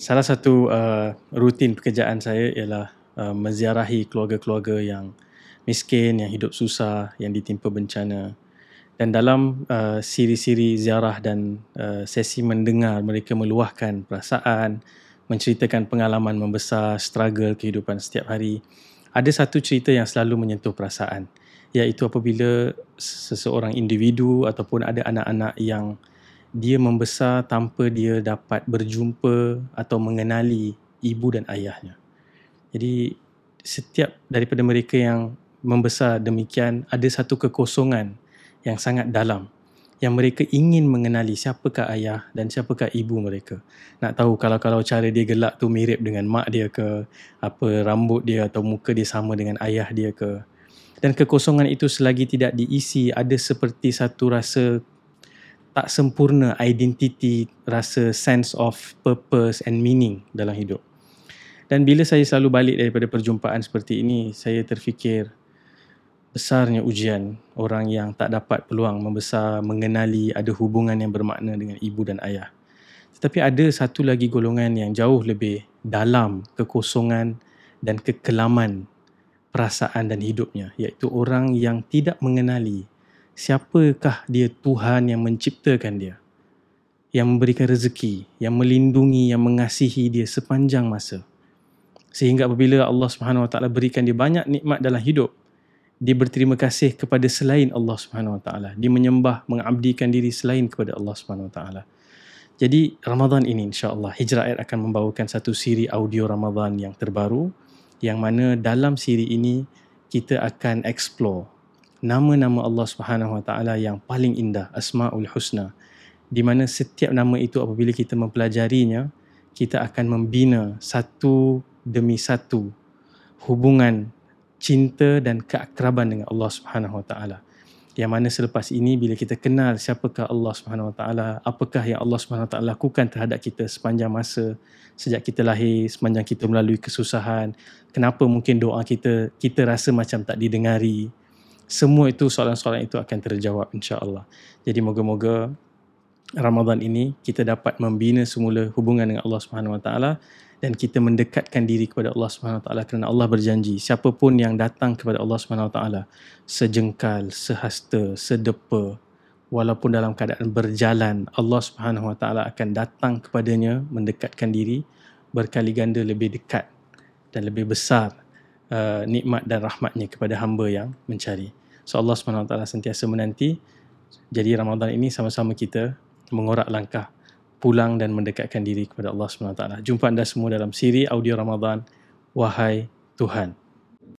salah satu uh, rutin pekerjaan saya ialah uh, menziarahi keluarga-keluarga yang miskin, yang hidup susah, yang ditimpa bencana. Dan dalam uh, siri-siri ziarah dan uh, sesi mendengar mereka meluahkan perasaan, menceritakan pengalaman membesar, struggle kehidupan setiap hari, ada satu cerita yang selalu menyentuh perasaan iaitu apabila seseorang individu ataupun ada anak-anak yang dia membesar tanpa dia dapat berjumpa atau mengenali ibu dan ayahnya. Jadi setiap daripada mereka yang membesar demikian ada satu kekosongan yang sangat dalam yang mereka ingin mengenali siapakah ayah dan siapakah ibu mereka. Nak tahu kalau-kalau cara dia gelak tu mirip dengan mak dia ke, apa rambut dia atau muka dia sama dengan ayah dia ke dan kekosongan itu selagi tidak diisi ada seperti satu rasa tak sempurna identiti, rasa sense of purpose and meaning dalam hidup. Dan bila saya selalu balik daripada perjumpaan seperti ini, saya terfikir besarnya ujian orang yang tak dapat peluang membesar, mengenali ada hubungan yang bermakna dengan ibu dan ayah. Tetapi ada satu lagi golongan yang jauh lebih dalam kekosongan dan kekelaman perasaan dan hidupnya iaitu orang yang tidak mengenali siapakah dia Tuhan yang menciptakan dia? Yang memberikan rezeki yang melindungi yang mengasihi dia sepanjang masa? Sehingga apabila Allah Subhanahu Wa Taala berikan dia banyak nikmat dalam hidup dia berterima kasih kepada selain Allah Subhanahu Wa Taala. Dia menyembah mengabdikan diri selain kepada Allah Subhanahu Wa Taala. Jadi Ramadan ini insya-Allah Hijrah Air akan membawakan satu siri audio Ramadan yang terbaru yang mana dalam siri ini kita akan explore nama-nama Allah Subhanahu Wa Taala yang paling indah Asmaul Husna di mana setiap nama itu apabila kita mempelajarinya kita akan membina satu demi satu hubungan cinta dan keakraban dengan Allah Subhanahu Wa Taala. Yang mana selepas ini bila kita kenal siapakah Allah Subhanahu Wa Taala apakah yang Allah Subhanahu Wa Taala lakukan terhadap kita sepanjang masa sejak kita lahir sepanjang kita melalui kesusahan kenapa mungkin doa kita kita rasa macam tak didengari semua itu soalan-soalan itu akan terjawab insya-Allah jadi moga-moga Ramadan ini kita dapat membina semula hubungan dengan Allah Subhanahu Wa Taala dan kita mendekatkan diri kepada Allah Subhanahu Wa Taala kerana Allah berjanji siapapun yang datang kepada Allah Subhanahu Wa Taala sejengkal sehasta sedepa walaupun dalam keadaan berjalan Allah Subhanahu Wa Taala akan datang kepadanya mendekatkan diri berkali ganda lebih dekat dan lebih besar uh, nikmat dan rahmatnya kepada hamba yang mencari. So Allah Taala sentiasa menanti jadi Ramadan ini sama-sama kita mengorak langkah pulang dan mendekatkan diri kepada Allah SWT. Jumpa anda semua dalam siri audio Ramadan, Wahai Tuhan.